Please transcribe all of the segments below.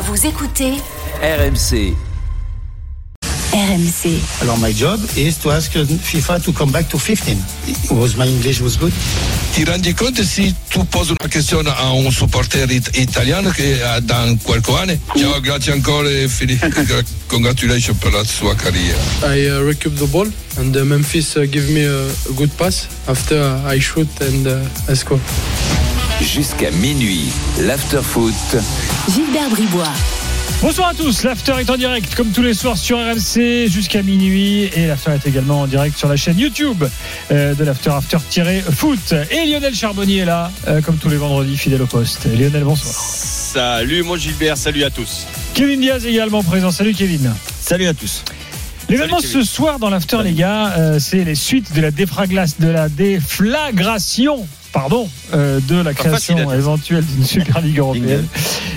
Vous écoutez RMC. RMC. Alors my job is to ask FIFA to come back to 15. Was my English was good? Ti rendi conto se tu posi una questione a un supporter it- italiano che ha da qualche anno? Ciao, grazie ancora e fili- congratulations per la sua carriera. I uh, recoup the ball and uh, Memphis uh, give me a, a good pass. After uh, I shoot and uh, I score. Jusqu'à minuit, l'after-foot. Gilbert Bribois. Bonsoir à tous, l'after est en direct comme tous les soirs sur RMC jusqu'à minuit et l'after est également en direct sur la chaîne YouTube euh, de l'after after-foot. Et Lionel Charbonnier est là euh, comme tous les vendredis fidèle au poste. Lionel, bonsoir. Salut mon Gilbert, salut à tous. Kevin Diaz également présent. Salut Kevin. Salut à tous. L'événement ce soir dans l'after les gars, euh, c'est les suites de la défraglace, de la déflagration. Pardon, euh, de la création éventuelle d'une Super Ligue européenne.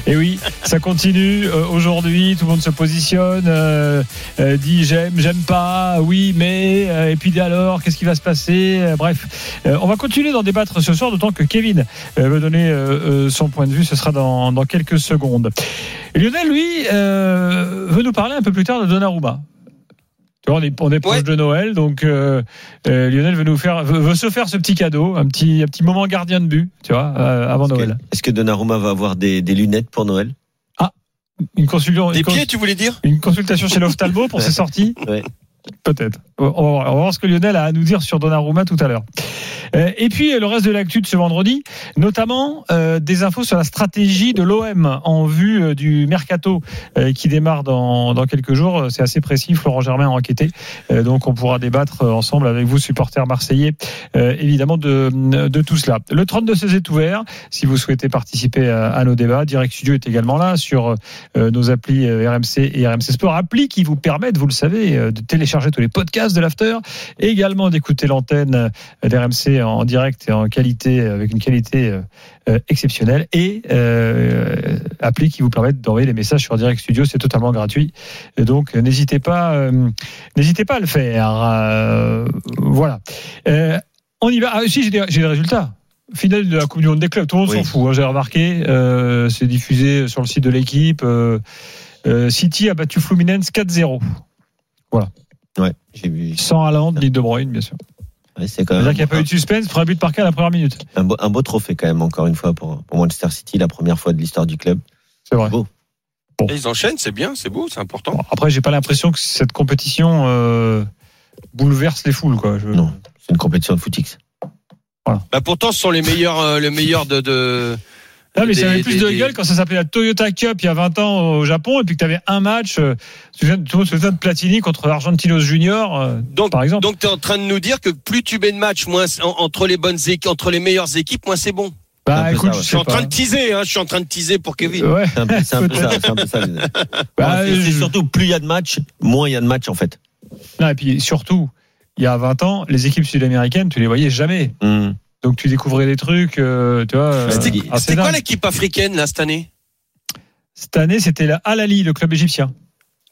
Et oui, ça continue euh, aujourd'hui. Tout le monde se positionne, euh, euh, dit j'aime, j'aime pas, oui, mais euh, et puis alors, qu'est-ce qui va se passer Euh, Bref, euh, on va continuer d'en débattre ce soir, d'autant que Kevin euh, veut donner son point de vue. Ce sera dans, dans quelques secondes. Et Lionel, lui, euh, veut nous parler un peu plus tard de Donnarumma. Tu vois, on est, on est proche Ouais. de Noël, donc euh, euh, Lionel veut nous faire, veut, veut se faire ce petit cadeau, un petit, un petit moment gardien de but, tu vois, euh, avant Noël. Est-ce que Donnarumma va avoir des, des lunettes pour Noël? Une consultation, Des une, cons- pieds, tu voulais dire? une consultation chez l'ophtalmo pour ses sorties? Ouais. Peut-être. On va, voir, on va voir ce que Lionel a à nous dire sur Donnarumma tout à l'heure. Euh, et puis euh, le reste de l'actu de ce vendredi, notamment euh, des infos sur la stratégie de l'OM en vue euh, du mercato euh, qui démarre dans, dans quelques jours. C'est assez précis. Florent Germain a enquêté, Euh, donc on pourra débattre ensemble avec vous, supporters marseillais, évidemment de, de tout cela. Le 32-16 est ouvert. Si vous souhaitez participer à, nos débats, Direct Studio est également là sur nos applis RMC et RMC Sport, applis qui vous permettent, vous le savez, de télécharger tous les podcasts de l'after, également d'écouter l'antenne euh, en direct et en qualité, avec une qualité euh, euh, exceptionnelle, et euh, applis qui vous permettent d'envoyer les messages sur Direct Studio, c'est totalement gratuit. Et donc n'hésitez pas, euh, n'hésitez pas à le faire. Voilà. On y va. Ah, si j'ai des résultats. Finale de la Coupe du Monde des clubs, tout le monde Oui. s'en fout. hein, j'ai remarqué, euh, c'est diffusé sur le site de l'équipe. euh, euh, City a battu Fluminense 4-0, Ouais, j'ai vu. sans Haaland ni De Bruyne, bien sûr. Ouais, c'est quand C'est-à-dire même qu'il n'y a pas eu de suspense, premier but par cas à la première minute. un, beau, un beau trophée quand même encore une fois pour, pour Manchester City, la première fois de l'histoire du club. C'est vrai. Beau. Et Ils enchaînent, c'est bien, c'est beau, c'est important. Bon, après, j'ai pas l'impression que cette compétition euh, bouleverse les foules, quoi. Je- Non. C'est une compétition de footix. Bah pourtant, ce sont les meilleurs, euh, le meilleur de. de... Non, mais ça des- avait plus des- de des- gueule quand ça s'appelait la Toyota Cup il y a 20 ans au Japon et puis que tu avais un match. euh, tu te souviens- Tout le monde se souvient de Platini contre Argentinos Junior, euh, Donc, par exemple. donc tu es en train de nous dire que plus tu mets de matchs, moins c'est- en- entre les bonnes équipes, entre les meilleures équipes, moins c'est bon. bah écoute, ça, ouais. je Je suis en train de teaser, hein, je suis en train de teaser pour Kevin. Ouais. C'est un peu, un peu ça. c'est un peu ça, les- Bah, je- surtout plus il y a de matchs, moins il y a de matchs en fait. Non, et puis surtout, il y a 20 ans, les équipes sud-américaines, tu les voyais jamais. Hmm. Donc tu découvrais des trucs, euh, tu vois. euh, C'était quoi l'équipe africaine là cette année? Cette année, c'était la Al Ahly, le club égyptien,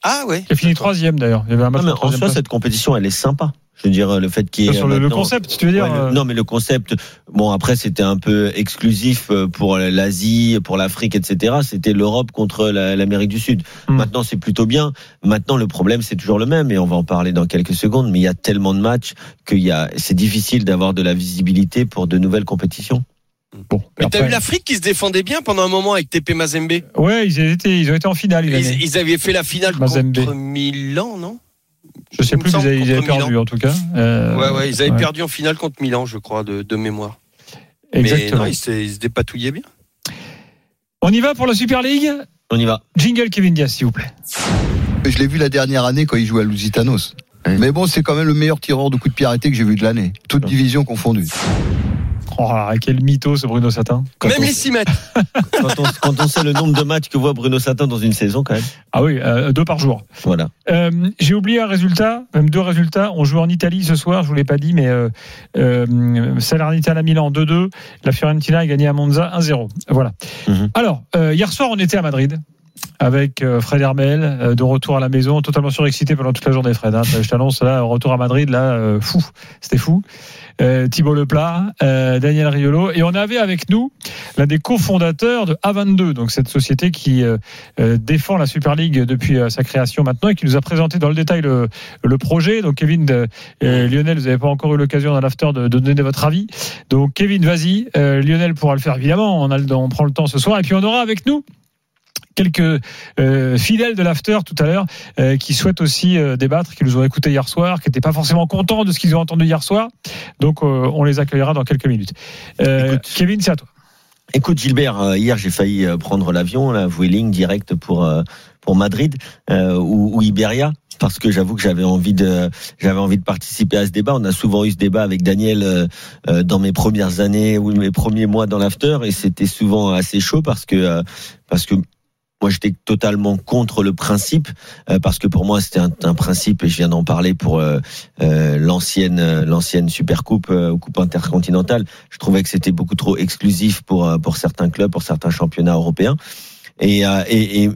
Ah ouais. qui a fini troisième d'ailleurs. Il y avait un match Non, mais en soi, cette compétition, elle est sympa. Je veux dire, le fait qu'il y ait. sur le, concept, tu veux dire. Ouais, le- euh, non, mais le concept, bon, après, c'était un peu exclusif euh, pour l'Asie, pour l'Afrique, etc. C'était l'Europe contre la- l'Amérique du Sud. Hmm. Maintenant, c'est plutôt bien. Maintenant, le problème, c'est toujours le même, et on va en parler dans quelques secondes, mais il y a tellement de matchs qu'il y a, c'est difficile d'avoir de la visibilité pour de nouvelles compétitions. Bon, Mais t'as vu l'Afrique qui se défendait bien pendant un moment avec TP Mazembe Ouais, ils étaient, ils ont été en finale. ils, ils avaient fait la finale Mazembe. contre Milan, non? Je sais plus, ils avaient, ils avaient contre perdu Milan. en tout cas. Euh, Ouais, ouais, ils avaient ouais. perdu en finale contre Milan, je crois, de, de mémoire. Mais Exactement. non, ils se, ils se dépatouillaient bien. On y va pour la Super League? On y va. Jingle Kevin Diaz, s'il vous plaît. Je l'ai vu la dernière année quand il jouait à Lusitanos. Mais bon, c'est quand même le meilleur tireur de coups de pied arrêtés que j'ai vu de l'année. Toute Ouais. division confondue. Oh, quel mytho ce Bruno Satin. Quand Même on- les 6 mètres. Quand on, quand on sait le nombre de matchs que voit Bruno Satin dans une saison, quand même. Ah oui, euh, deux par jour. Voilà. Euh, J'ai oublié un résultat, même deux résultats. On joue en Italie ce soir, je vous l'ai pas dit, mais euh, euh, Salernitana Milan 2-2. La Fiorentina a gagné à Monza 1-0. Voilà. Mhm. Alors, euh, hier soir, on était à Madrid. Avec euh, Fred Hermel euh, de retour à la maison, totalement surexcité pendant toute la journée, Fred. hein. Je t'annonce là, retour à Madrid, là, euh, fou, c'était fou. Euh, Thibaut Leplat, Daniel Riolo, et on avait avec nous l'un des cofondateurs de A22, donc cette société qui défend la Super League depuis sa création maintenant et qui nous a présenté dans le détail le, projet. Donc Kevin, Lionel, vous n'avez pas encore eu l'occasion dans l'after de, donner votre avis. Donc Kevin, vas-y. Lionel pourra le faire évidemment. On prend le temps ce soir. Et puis on aura avec nous quelques euh, fidèles de l'after tout à l'heure euh, qui souhaitent aussi euh, débattre, qui nous ont écouté hier soir, qui n'étaient pas forcément contents de ce qu'ils ont entendu hier soir. Donc on les accueillera dans quelques minutes. Écoute. Kevin, c'est à toi. Écoute Gilbert, hier j'ai failli prendre l'avion, la Vueling direct pour pour Madrid ou, ou Iberia parce que j'avoue que j'avais envie de j'avais envie de participer à ce débat. On a souvent eu ce débat avec Daniel euh, dans mes premières années ou mes premiers mois dans l'after et c'était souvent assez chaud parce que euh, parce que moi, j'étais totalement contre le principe euh, parce que pour moi, c'était un, un principe et je viens d'en parler pour euh, euh, l'ancienne euh, l'ancienne Super Coupe euh, ou Coupe intercontinentale. Je trouvais que c'était beaucoup trop exclusif pour euh, pour certains clubs, pour certains championnats européens. Et, euh, et, et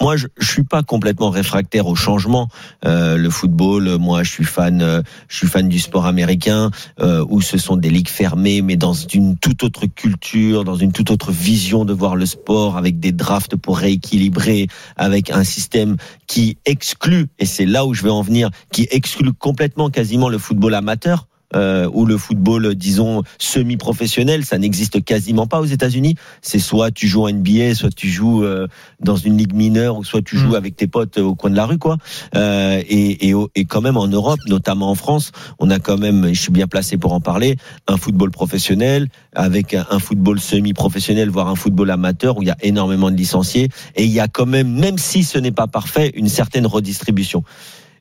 moi, je, je suis pas complètement réfractaire au changement. Euh, le football, moi, je suis fan, euh, je suis fan du sport américain euh, où ce sont des ligues fermées, mais dans une toute autre culture, dans une toute autre vision de voir le sport, avec des drafts pour rééquilibrer, avec un système qui exclut, et c'est là où je vais en venir, qui exclut complètement quasiment le football amateur. Euh, ou le football, disons, semi-professionnel, ça n'existe quasiment pas aux États-Unis. C'est soit tu joues en NBA, soit tu joues euh, dans une ligue mineure, ou soit tu joues Mm. avec tes potes au coin de la rue, quoi. Euh, et, et, et quand même en Europe, notamment en France, on a quand même, je suis bien placé pour en parler, un football professionnel avec un, un football semi-professionnel, voire un football amateur où il y a énormément de licenciés. Et il y a quand même, même si ce n'est pas parfait, une certaine redistribution.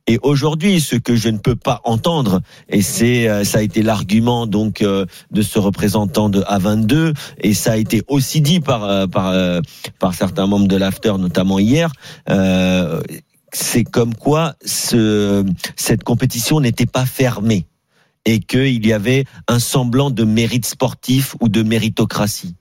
Et aujourd'hui, ce que je ne peux pas entendre, et c'est euh, ça a été l'argument donc euh, de ce représentant de A22, et ça a été aussi dit par euh, par par certains membres de l'after, notamment hier. euh, c'est comme quoi ce, cette compétition n'était pas fermée et qu'il y avait un semblant de mérite sportif ou de méritocratie.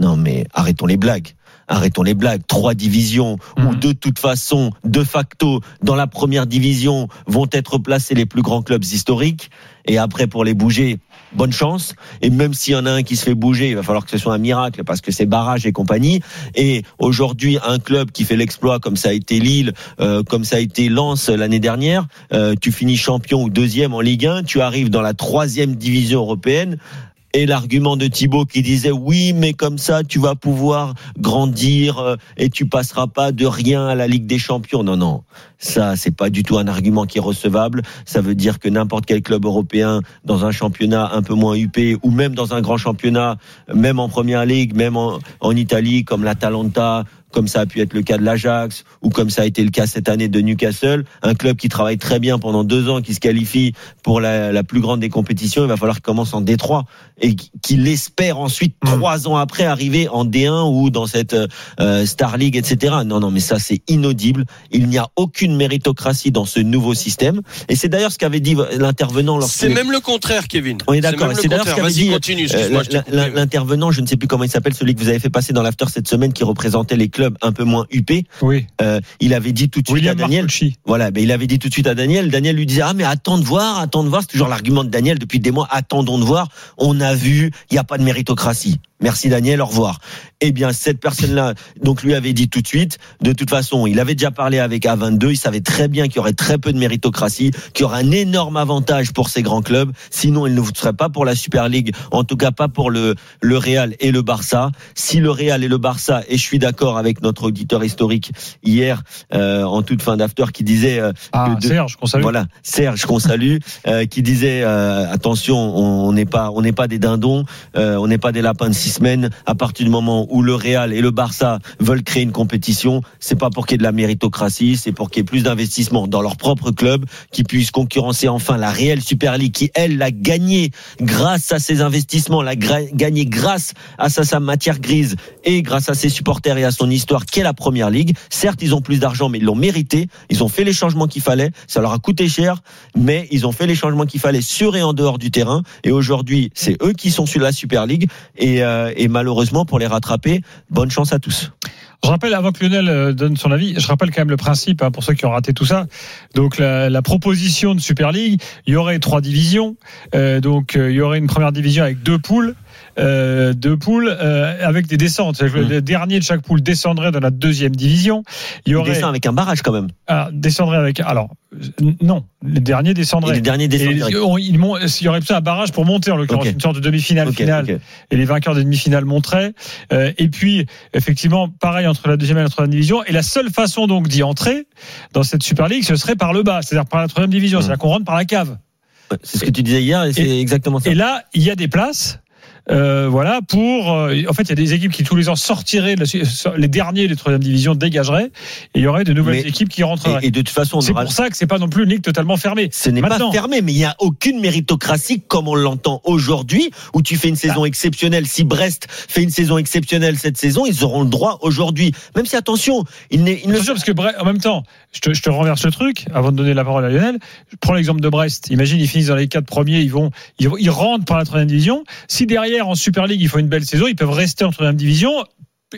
Non mais arrêtons les blagues. Arrêtons les blagues. Trois divisions où Mhm. de toute façon, de facto, dans la première division vont être placés les plus grands clubs historiques. Et après, pour les bouger, bonne chance. Et même s'il y en a un qui se fait bouger, il va falloir que ce soit un miracle parce que c'est barrage et compagnie. Et aujourd'hui, un club qui fait l'exploit comme ça a été Lille, euh, comme ça a été Lens l'année dernière, euh, tu finis champion ou deuxième en Ligue 1, tu arrives dans la troisième division européenne. Et l'argument de Thibaut qui disait oui, mais comme ça, tu vas pouvoir grandir euh, et tu passeras pas de rien à la Ligue des Champions. Non, non, ça, c'est pas du tout un argument qui est recevable. Ça veut dire que n'importe quel club européen dans un championnat un peu moins huppé ou même dans un grand championnat, même en Première Ligue, même en, en Italie, comme l'Atalanta, comme ça a pu être le cas de l'Ajax ou comme ça a été le cas cette année de Newcastle, un club qui travaille très bien pendant deux ans, qui se qualifie pour la, la plus grande des compétitions, il va falloir qu'il commence en D3 et qu'il espère ensuite Mm. trois ans après arriver en D1 ou dans cette euh, Star League, etc. Non, non, mais ça c'est inaudible. Il n'y a aucune méritocratie dans ce nouveau système. Et c'est d'ailleurs ce qu'avait dit l'intervenant lorsque C'est même le contraire, Kevin. On est d'accord. même le C'est d'ailleurs ce contraire. qu'avait Vas-y, dit continue. euh, l'intervenant, je ne sais plus comment il s'appelle, celui que vous avez fait passer dans l'after cette semaine, qui représentait les clubs un peu moins huppés. Oui. Euh, il avait dit tout de suite William à Daniel. Marcucci. Voilà, ben il avait dit tout de suite à Daniel. Daniel lui disait ah mais attends de voir, attends de voir. C'est toujours l'argument de Daniel depuis des mois. Attendons de voir. On a vu, il n'y a pas de méritocratie. Merci Daniel, au revoir. Eh bien cette personne-là, donc lui avait dit tout de suite. De toute façon, il avait déjà parlé avec A22. Il savait très bien qu'il y aurait très peu de méritocratie, qu'il y aurait un énorme avantage pour ces grands clubs. Sinon, il ne serait pas pour la Super League. En tout cas, pas pour le le Real et le Barça. Si le Real et le Barça, et je suis d'accord avec notre auditeur historique hier euh, en toute fin d'after qui disait euh, Ah, de- Serge, qu'on salue. voilà Serge qu'on salue euh, qui disait euh, attention on n'est pas on n'est pas des dindons euh, on n'est pas des lapins de six semaines à partir du moment où le Real et le Barça veulent créer une compétition c'est pas pour qu'il y ait de la méritocratie c'est pour qu'il y ait plus d'investissement dans leur propre club qui puissent concurrencer enfin la réelle Super League qui elle l'a gagné grâce à ses investissements l'a gra- gagné grâce à sa, sa matière grise et grâce à ses supporters et à son histoire qu'est la première ligue. Certes, ils ont plus d'argent, mais ils l'ont mérité. Ils ont fait les changements qu'il fallait. Ça leur a coûté cher, mais ils ont fait les changements qu'il fallait sur et en dehors du terrain. Et aujourd'hui, c'est eux qui sont sur la Super League. Et, euh, et malheureusement, pour les rattraper, bonne chance à tous. Je rappelle, avant que Lionel euh, donne son avis, je rappelle quand même le principe, hein, pour ceux qui ont raté tout ça. Donc, la, la proposition de Super League, il y aurait trois divisions. Euh, donc, euh, il y aurait une première division avec deux poules. Euh, deux poules euh, avec des descentes. C'est-à-dire que Mm. Le dernier de chaque poule descendrait dans la deuxième division. Il y aurait descend avec un barrage quand même. ah, descendrait avec. Alors euh, non, le dernier Et descendrait. le dernier descend Et on- il, mon- il y aurait plutôt un barrage pour monter en l'occurrence, Ok. une sorte de demi-finale finale et les vainqueurs des demi-finales monteraient. Euh, et puis, effectivement, pareil entre la deuxième et la troisième division. Et la seule façon donc d'y entrer dans cette Super League, ce serait par le bas, c'est-à-dire par la troisième division, Mm. c'est-à-dire qu'on rentre par la cave. C'est ce que tu disais hier et c'est exactement ça. Et là, il y a des places. Euh, voilà pour euh, en fait il y a des équipes qui tous les ans sortiraient de la- les derniers des troisième division dégageraient et il y aurait de nouvelles Mais- équipes qui rentreraient Et, et de toute façon, on c'est aura- pour ça que c'est pas non plus une ligue totalement fermée ce n'est pas fermé, mais il n'y a aucune méritocratie comme on l'entend aujourd'hui, où tu fais une saison exceptionnelle. Si Brest fait une saison exceptionnelle cette saison, ils auront le droit aujourd'hui. Même si, attention, n'est- ils ne Attention, parce que Bre- en même temps, je te, je te renverse le truc avant de donner la parole à Lionel. Je prends l'exemple de Brest. Imagine, ils finissent dans les quatre premiers, ils vont, ils, rentrent par la troisième division. Si derrière, en Super League, ils font une belle saison, ils peuvent rester en troisième division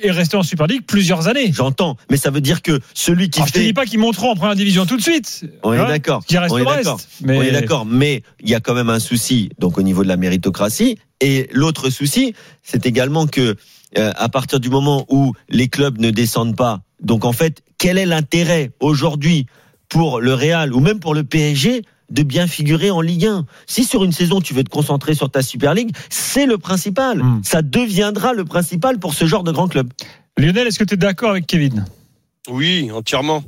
et rester en Super League plusieurs années. J'entends, mais ça veut dire que celui qui Alors, je te fait. dis pas qu'ils monteront en première division tout de suite. On est d'accord. Qui reste On est Brest. d'accord. Mais On est d'accord, mais il y a quand même un souci donc au niveau de la méritocratie. Et l'autre souci, c'est également que euh, à partir du moment où les clubs ne descendent pas, donc en fait, quel est l'intérêt aujourd'hui pour le Real ou même pour le PSG de bien figurer en Ligue 1 Si sur une saison tu veux te concentrer sur ta Super League, c'est le principal. Mm. Ça deviendra le principal pour ce genre de grand club. Lionel, est-ce que tu es d'accord avec Kevin? Oui, entièrement.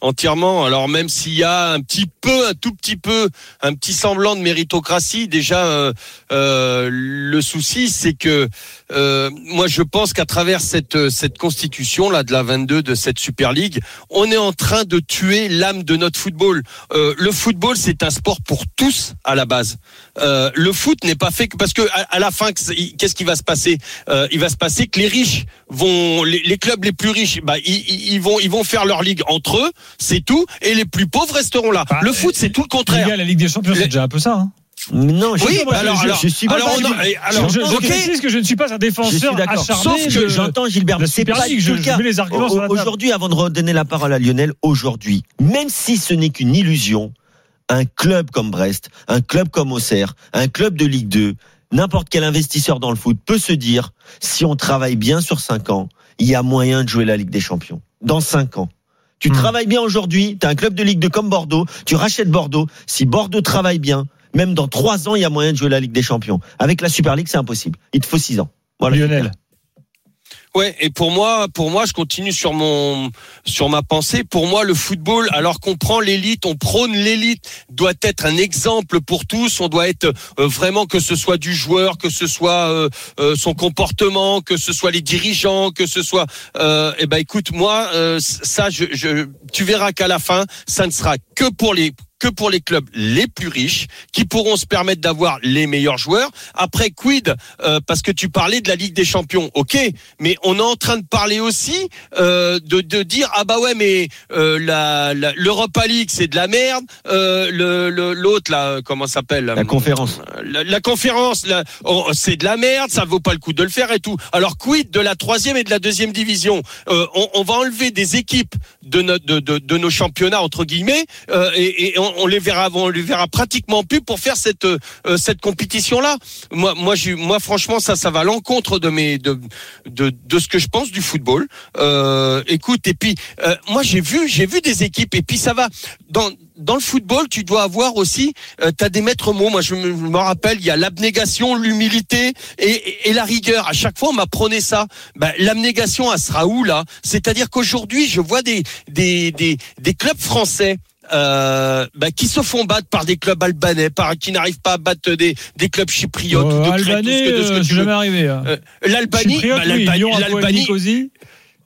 Entièrement. Alors même s'il y a un petit peu, un tout petit peu, un petit semblant de méritocratie, déjà euh, euh, le souci c'est que euh, moi je pense qu'à travers cette cette constitution là de la 22 de cette Super League, on est en train de tuer l'âme de notre football. Le football c'est un sport pour tous à la base. Le foot n'est pas fait que parce que à, la fin qu'est-ce qui va se passer? Il va se passer que les riches vont les, clubs les plus riches bah ils vont ils vont faire leur ligue entre eux, c'est tout et les plus pauvres resteront là. Bah, le foot c'est tout le Les contraire. gars, la Ligue des Champions, c'est Les- déjà un peu ça. Hein. Non, je, Oui, je- alors, je, alors, je suis pas alors, alors, je, je ok. précise que je ne suis pas un Je suis défenseur d'accord. acharné. Sauf que j'entends Gilbert, c'est pas League, tout le je cas. les arguments. Aujourd'hui, avant de redonner la parole à Lionel, aujourd'hui, même si ce n'est qu'une illusion, un club comme Brest, un club comme Auxerre, un club de Ligue 2, n'importe quel investisseur dans le foot peut se dire, si on travaille bien sur 5 ans, il y a moyen de jouer la Ligue des Champions. Dans 5 ans. Tu Hmm. travailles bien aujourd'hui, tu as un club de Ligue 2 comme Bordeaux, tu rachètes Bordeaux. Si Bordeaux travaille bien, même dans 3 ans, il y a moyen de jouer la Ligue des Champions. Avec la Super League, c'est impossible. Il te faut 6 ans. Voilà. Lionel. Ouais, et pour moi, pour moi, je continue sur mon, sur ma pensée. Pour moi, le football, alors qu'on prend l'élite, on prône l'élite, doit être un exemple pour tous. On doit être euh, vraiment que ce soit du joueur, que ce soit euh, euh, son comportement, que ce soit les dirigeants, que ce soit. Euh, eh ben, écoute, moi, euh, ça, je, je, tu verras qu'à la fin, ça ne sera que pour les que pour les clubs les plus riches qui pourront se permettre d'avoir les meilleurs joueurs. Après, quid euh, Parce que tu parlais de la Ligue des Champions, ok, mais on est en train de parler aussi euh, de, de dire ah bah ouais mais euh, la, la- l'Europa League c'est de la merde, euh, le le- l'autre là comment ça s'appelle La conférence. la, la conférence, oh, c'est de la merde, ça vaut pas le coup de le faire et tout. Alors quid de la troisième et de la deuxième division Euh, on, on va enlever des équipes de, notre, de, de, de nos championnats entre guillemets euh, et, et on, on les verra, on les verra pratiquement plus pour faire cette euh, cette compétition là. Moi, moi, moi, franchement, ça, ça va à l'encontre de mes de, de de ce que je pense du football. Euh, écoute, et puis euh, moi, j'ai vu, j'ai vu des équipes et puis ça va dans dans le football, tu dois avoir aussi, euh, tu as des maîtres mots. Moi, je me, je me rappelle, il y a l'abnégation, l'humilité et, et- et la rigueur. À chaque fois, on m'apprenait ça. Ben, l'abnégation, elle sera où là? C'est-à-dire qu'aujourd'hui, je vois des, des, des, des clubs français. Euh, ben, qui se font battre par des clubs albanais, par qui n'arrivent pas à battre des, des clubs chypriotes ou de Crète, ou ce Albanais, que- de ce que euh, jamais arrivé. hein. Euh, L'Albanie, oui, l'Albanie.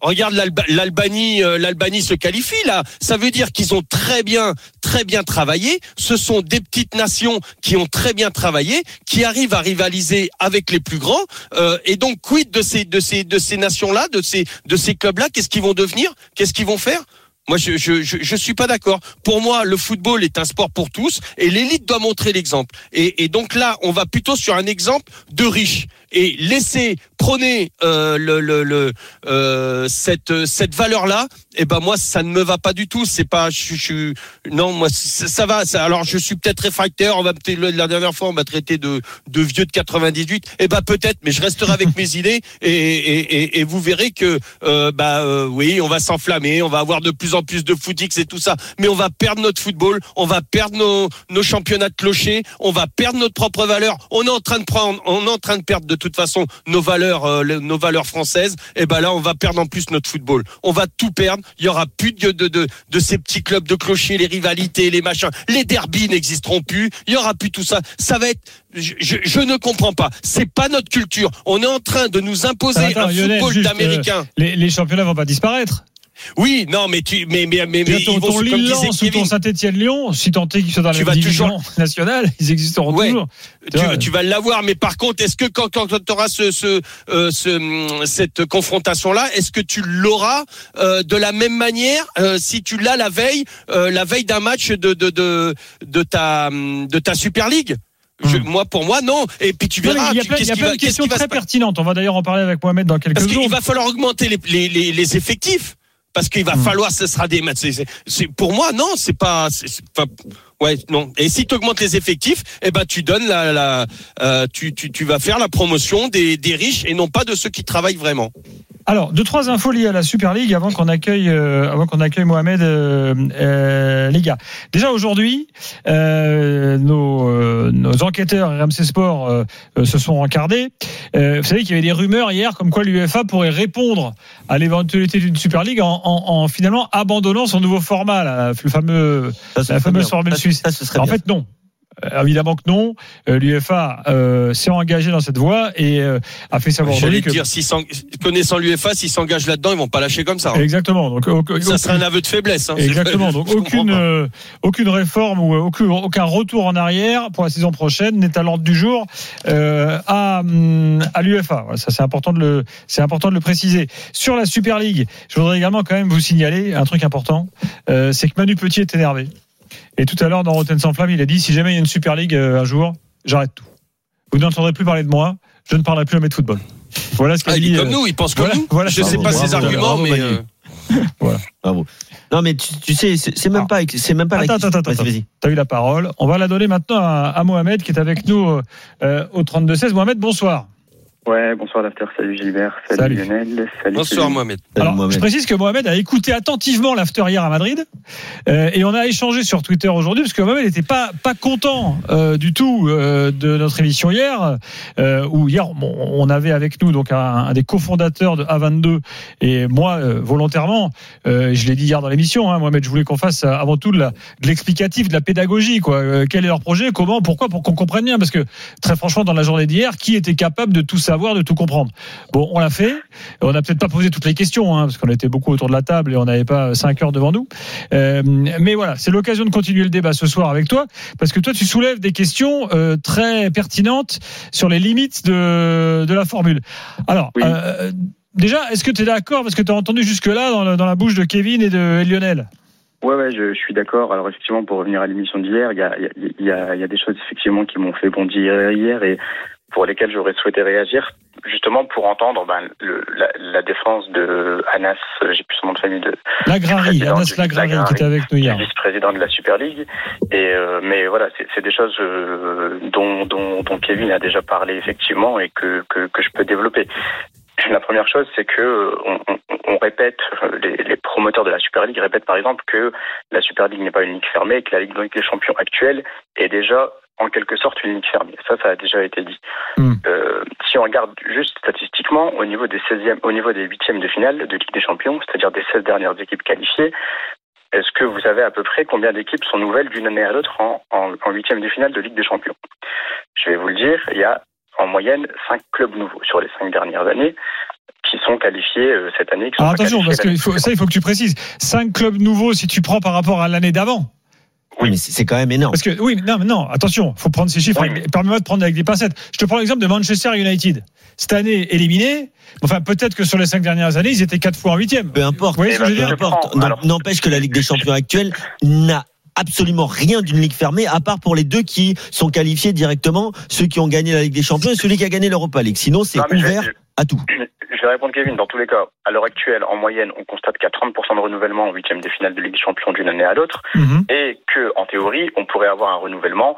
Regarde l'Alba- l'Albanie, euh, l'Albanie se qualifie là. Ça veut dire qu'ils ont très bien, très bien travaillé. Ce sont des petites nations qui ont très bien travaillé, qui arrivent à rivaliser avec les plus grands. Euh, et donc, quid de ces, de ces, de ces nations-là, de ces, de ces clubs-là? Qu'est-ce qu'ils vont devenir? Qu'est-ce qu'ils vont faire? Moi, je, je, je, suis pas d'accord. Pour moi, le football est un sport pour tous et l'élite doit montrer l'exemple. Et, donc là, on va plutôt sur un exemple de riches. Et laisser prôner euh, le, le, le euh, cette cette valeur là eh ben moi ça ne me va pas du tout. C'est pas je, je non moi ça, va. Ça, alors je suis peut-être réfractaire. On va la dernière fois on m'a traité de de vieux de 98 eh ben peut-être mais je resterai avec mes idées et, et, et, et vous verrez que euh, bah euh, oui on va s'enflammer. On va avoir de plus en plus de footix et tout ça. Mais on va perdre notre football. On va perdre nos nos championnats de clocher on va perdre notre propre valeur. On est en train de prendre on est en train de perdre de toute façon nos valeurs euh, nos valeurs françaises et ben là on va perdre en plus notre football. On va tout perdre. Il y aura plus de de de, de ces petits clubs de clochers les rivalités les machins. Les derbies n'existeront plus. Il y aura plus tout ça. Ça va être je, je, je ne comprends pas. C'est pas notre culture. On est en train de nous imposer Attends, un Lionel, football juste, d'américain Les, les championnats vont pas disparaître. Oui non mais tu mais mais mais, mais ton ton se- comme Lille disait Lens ou ton Kevin, Saint-Etienne-Lyon, si tant est qu'ils soient dans Tu la division toujours- nationale, ils existeront Ouais. toujours. tu, vois, tu vas l'avoir, mais par contre, est-ce que quand, quand tu auras ce, ce, euh, ce, hum, cette confrontation-là, est-ce que tu l'auras euh, de la même manière euh, si tu l'as la veille, euh, la veille d'un match de, de, de, de, ta, hum, de ta Super League? Je- Hmm. Moi, pour moi, non. Et puis tu verras. il y a tu- plein, y a plein va- de questions se très pertinentes. On va d'ailleurs en parler avec Mohamed dans quelques Parce jours. qu'il va falloir augmenter les, les, les, les effectifs. Parce qu'il va Hmm. falloir, ce sera des matchs. c'est- pour moi, non, c'est pas. ouais, non. Et si tu augmentes les effectifs, eh ben tu donnes la, la euh, tu, tu, tu vas faire la promotion des, des riches et non pas de ceux qui travaillent vraiment. Alors, deux trois infos liées à la Super League avant qu'on accueille euh, avant qu'on accueille Mohamed euh, euh, les gars. Déjà aujourd'hui, euh, nos euh, nos enquêteurs RMC Sport euh, se sont encardés. Euh, vous savez qu'il y avait des rumeurs hier comme quoi l'UEFA pourrait répondre à l'éventualité d'une Super League en, en, en finalement abandonnant son nouveau format, là, le fameux Ça, la fameuse formule suisse. Ça, En bien. fait, non. Euh, évidemment que non. Euh, L'UEFA euh, s'est engagé dans cette voie et euh, a fait savoir J'allais que dire, s'en- connaissant l'UEFA, s'ils s'engagent là-dedans, ils vont pas lâcher comme ça. hein. exactement. Donc au- Ça serait un aveu de faiblesse. hein. Exactement. Donc aucune euh, aucune réforme ou euh, aucun, aucun retour en arrière pour la saison prochaine n'est à l'ordre du jour euh, à hum, à l'UEFA. Voilà, ça c'est important de le c'est important de le préciser. Sur la Super League, je voudrais également quand même vous signaler un truc important, euh, c'est que Manu Petit est énervé. Et tout à l'heure dans Rotten sans flamme, il a dit si jamais il y a une Super League euh, un jour, j'arrête tout. Vous n'entendrez plus parler de moi, je ne parlerai plus jamais de football. Voilà ce qu'a Ah, il dit. est comme euh, nous, il pense comme voilà, nous. voilà. je sais Bravo, pas bravo, ses arguments, bravo, mais euh, Bravo. Non, mais tu, tu sais, c'est même pas, c'est même pas. Attends, attends, attends, Vas-y, vas-y. Tu as eu la parole. On va la donner maintenant à, à Mohamed qui est avec nous euh, au 32-16. Mohamed, bonsoir. Ouais, bonsoir l'after, salut Gilbert, salut, Salut. Lionel, salut bonsoir. Mohamed. Salut, Alors, Mohamed. je précise que Mohamed a écouté attentivement l'after hier à Madrid euh, et on a échangé sur Twitter aujourd'hui parce que Mohamed n'était pas pas content euh, du tout euh, de notre émission hier où hier on avait avec nous donc un, des cofondateurs de A22 et moi volontairement je l'ai dit hier dans l'émission hein, Mohamed je voulais qu'on fasse avant tout de l'explicatif de la pédagogie quoi. Quel est leur projet comment pourquoi pour qu'on comprenne bien parce que très franchement dans la journée d'hier qui était capable de tout savoir de tout comprendre? Bon on l'a fait. On n'a peut-être pas posé toutes les questions, hein, parce qu'on était beaucoup autour de la table et on n'avait pas cinq heures devant nous. Euh, mais voilà, c'est l'occasion de continuer le débat ce soir avec toi, parce que toi, tu soulèves des questions euh, très pertinentes sur les limites de, de la formule. Alors, Oui. euh, déjà, est-ce que tu es d'accord, parce que tu as entendu jusque-là dans, la- dans la bouche de Kevin et de Lionel Ouais, ouais, je, je suis d'accord. Alors effectivement, pour revenir à l'émission d'hier, il y a, y, a, il y, a, il y a des choses effectivement qui m'ont fait bondir hier et pour lesquelles j'aurais souhaité réagir, justement pour entendre ben, le, la, la défense de Anas, euh, j'ai plus son nom de famille, de Lagrari, Anas Lagrari, Lagrari. qui était avec nous hier. vice-président de la Super League. Et euh, mais voilà, c'est des choses euh, dont, dont, dont Kevin a déjà parlé effectivement et que, que, que je peux développer. La première chose, c'est que euh, on, on, on répète, euh, les, les promoteurs de la Super League répètent par exemple que la Super League n'est pas une ligue fermée et que la Ligue des Champions actuelle est déjà en quelque sorte une ligue fermée. Ça, ça a déjà été dit. Hmm. Euh, si on regarde juste statistiquement au niveau des 16e, au niveau des huitièmes de finale de Ligue des Champions, c'est-à-dire des 16 dernières équipes qualifiées, est-ce que vous savez à peu près combien d'équipes sont nouvelles d'une année à l'autre en, en, en huitième de finale de Ligue des Champions? Je vais vous le dire, il y a en moyenne cinq clubs nouveaux sur les cinq dernières années qui sont qualifiés euh, cette année. Qui sont Alors pas attention, parce que il faut- ça, il faut que tu précises. Cinq clubs nouveaux si tu prends par rapport à l'année d'avant. Oui, mais c'est quand même énorme. Parce que oui, mais non, mais non, attention, faut prendre ces chiffres. Oui, Permets-moi de prendre avec des pincettes. Je te prends l'exemple de Manchester United. Cette année éliminé. Enfin, peut-être que sur les cinq dernières années, ils étaient quatre fois en huitième. Peu importe. Vous voyez ce que je veux dire? Peu importe. prends, Non- alors- N'empêche que la Ligue des Champions actuelle n'a absolument rien d'une ligue fermée, à part pour les deux qui sont qualifiés directement, ceux qui ont gagné la Ligue des Champions et celui qui a gagné l'Europa League. Sinon, c'est ouvert je- à tout. Je vais répondre Kevin. Dans tous les cas, à l'heure actuelle, en moyenne, on constate qu'il y a 30% de renouvellement en huitième de finale de Ligue des Champions d'une année à l'autre, Mhm. et que, en théorie, on pourrait avoir un renouvellement.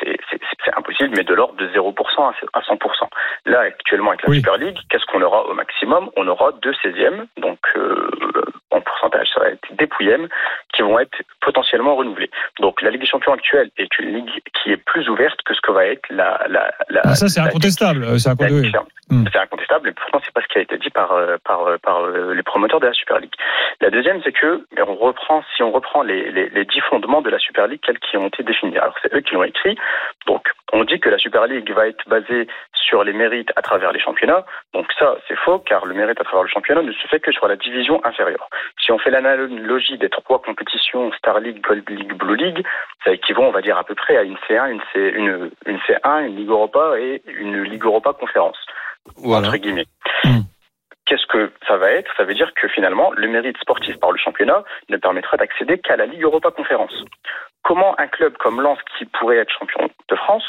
C'est impossible, mais de l'ordre de 0% à 100%. Là, actuellement, avec la Oui. Super League, qu'est-ce qu'on aura au maximum? On aura deux 16e, donc euh, en pourcentage, ça va être des pouillèmes qui vont être potentiellement renouvelés. Donc la Ligue des Champions actuelle est une ligue qui est plus ouverte que ce que va être la. la, la Ah, ça, c'est incontestable. euh, C'est incontestable. C'est incontestable, et pourtant c'est pas ce qui a été dit par euh, par euh, par les promoteurs de la Super League. La deuxième, c'est que mais on reprend, si on reprend les, les, les dix fondements de la Super League, tels qui ont été définis. Alors c'est eux qui l'ont écrit. Donc on dit que la Super League va être basée sur les mérites à travers les championnats. Donc ça, c'est faux, car le mérite à travers le championnat ne se fait que sur la division inférieure. Si on fait l'analogie des trois compétitions Star League, Gold League, Blue League, ça équivaut, on va dire, à peu près à une C1, une, C, une, une C1, une Ligue Europa et une Ligue Europa Conférence Voilà. entre guillemets. Hmm. Qu'est-ce que ça va être? Ça veut dire que finalement, le mérite sportif par le championnat ne permettra d'accéder qu'à la Ligue Europa Conférence. Comment un club comme Lens, qui pourrait être champion de France,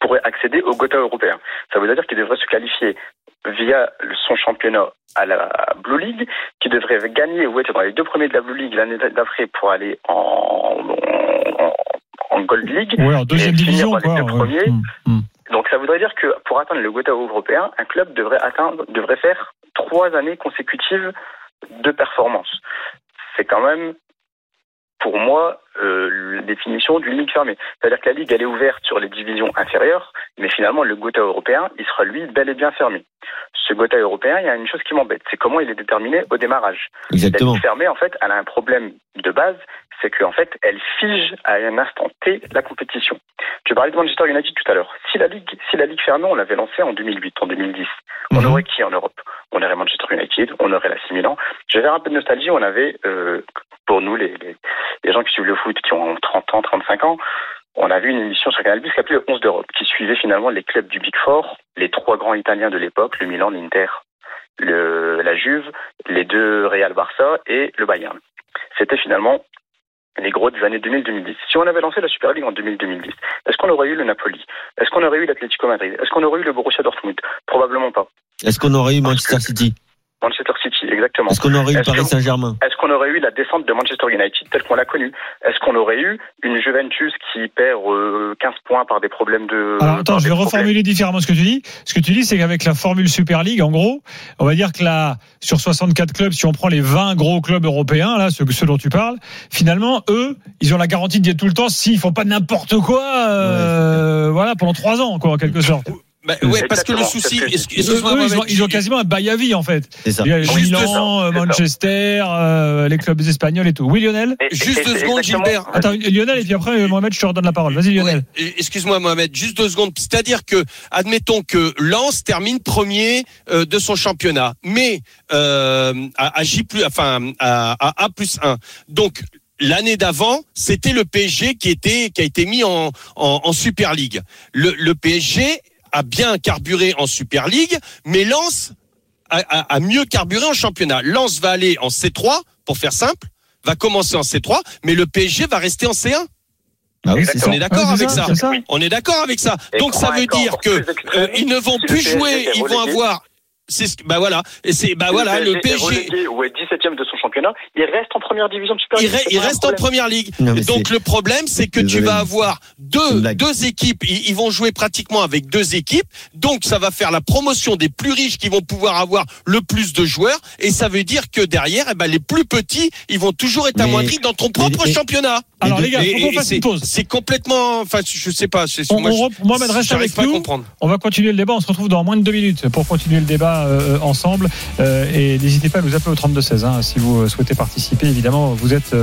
pourrait accéder au Gotha européen? Ça veut dire qu'il devrait se qualifier via son championnat à la Blue League, qui devrait gagner ou être dans les deux premiers de la Blue League l'année d'après pour aller en, en, en Gold League. Ouais, en deuxième Et finir division, dans les deux ouais. premiers. Hmm, hmm. Donc ça voudrait dire que pour atteindre le Gotha européen, un club devrait atteindre, devrait faire trois années consécutives de performance. C'est quand même, pour moi, euh, la définition d'une ligue fermée. C'est-à-dire que la ligue, elle est ouverte sur les divisions inférieures, mais finalement, le Gotha européen, il sera lui bel et bien fermé. Ce Gotha européen, il y a une chose qui m'embête, c'est comment il est déterminé au démarrage. La Exactement. ligue fermée, en fait, elle a un problème de base, c'est qu'en fait, elle fige à un instant T la compétition. Tu parlais de Manchester United tout à l'heure. Si la ligue, si la ligue fermée, on l'avait lancée en 2008, en 2010, on Mhm. aurait qui en Europe? On aurait Manchester United, on aurait la 6 Milan. Je vais faire un peu de nostalgie. On avait, euh, pour nous, les, les, les gens qui suivent le foot, qui ont 30 ans, 35 ans, on avait une émission sur Canal Plus qui s'appelait le 11 d'Europe, qui suivait finalement les clubs du Big Four, les trois grands italiens de l'époque, le Milan, l'Inter, le, la Juve, les deux Real Barça et le Bayern. C'était finalement les gros des années 2000-2010. Si on avait lancé la Super League en 2000-2010, est-ce qu'on aurait eu le Napoli? Est-ce qu'on aurait eu l'Atlético Madrid? Est-ce qu'on aurait eu le Borussia Dortmund? Probablement pas. Est-ce qu'on aurait eu Manchester City? Manchester City, exactement. Est-ce qu'on aurait eu Paris Saint-Germain Est-ce qu'on aurait eu la descente de Manchester United telle qu'on l'a connue? Est-ce qu'on aurait eu une Juventus qui perd euh, 15 points par des problèmes de... Alors attends, je vais problèmes- reformuler différemment ce que tu dis. Ce que tu dis, c'est qu'avec la formule Super League, en gros, on va dire que là, sur 64 clubs, si on prend les 20 gros clubs européens, là, ceux, ceux dont tu parles, finalement, eux, ils ont la garantie d'y être tout le temps s'ils font pas n'importe quoi, euh, voilà, pendant trois ans, quoi, en quelque sorte. Bah, ouais, parce que le souci, excuse-moi, eux, ils, ont, Mohamed, ils ont quasiment un bail à vie, en fait. C'est ça. Il y a Juste Milan. Manchester, euh, les clubs espagnols et tout. Oui, Lionel Et- Juste et deux secondes, Gilbert. Attends, Lionel, et puis après, euh, Mohamed, je te redonne la parole. Vas-y, Lionel. Ouais, Excuse-moi Mohamed, juste deux secondes. C'est-à-dire que, admettons que Lens termine premier euh, de son championnat, mais euh, à, à J plus, enfin à, à A plus 1. Donc l'année d'avant, c'était le PSG qui était qui a été mis en, en, en Super League. Le, le PSG a bien carburé en Super League, mais Lens a, a- a mieux carburé en championnat. Lens va aller en C3 pour faire simple, va commencer en C3, mais le PSG va rester en C1. Ah oui. On est d'accord c'est avec ça. On est d'accord avec ça. Et Donc ça veut dire que euh, ils ne vont plus jouer, ils vont avoir. C'est ce que- bah voilà. Et c'est bah voilà le PSG. ou est 17ème de son championnat, il reste en première division de Super Il, League. re- il reste en première ligue. Non, Donc le problème, c'est que tu vas avoir deux, deux équipes. Ils, ils vont jouer pratiquement avec deux équipes. Donc ça va faire la promotion des plus riches qui vont pouvoir avoir le plus de joueurs. Et ça veut dire que derrière, eh ben, les plus petits, ils vont toujours être amoindris dans ton propre mais- championnat. Alors, les gars, faut qu'on fasse c'est- une pause. C'est complètement. Enfin, je sais pas. c'est- On- moi, on je- Mohamed, reste avec pas à nous. comprendre. On va continuer le débat. On se retrouve dans moins de deux minutes pour continuer le débat euh, ensemble. Euh, et n'hésitez pas à nous appeler au 32-16 hein, si vous euh, souhaitez participer. Évidemment, vous êtes,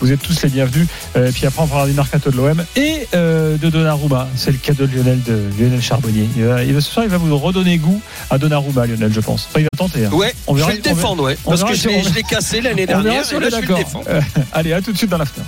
vous êtes tous les bienvenus. Et puis après, on parlera du mercato de l'OM et de Donnarumma. C'est le cadeau de Lionel, de Lionel Charbonnier. Il va- il va- ce soir, il va vous redonner goût à Donnarumma, Lionel, je pense. Enfin, il va tenter. hein. Ouais, On verra- je vais le défendre, ouais. Parce verra que je l'ai cassé l'année verra dernière. et là, est je vais le d'accord. défendre. Euh, allez, à tout de suite dans l'after.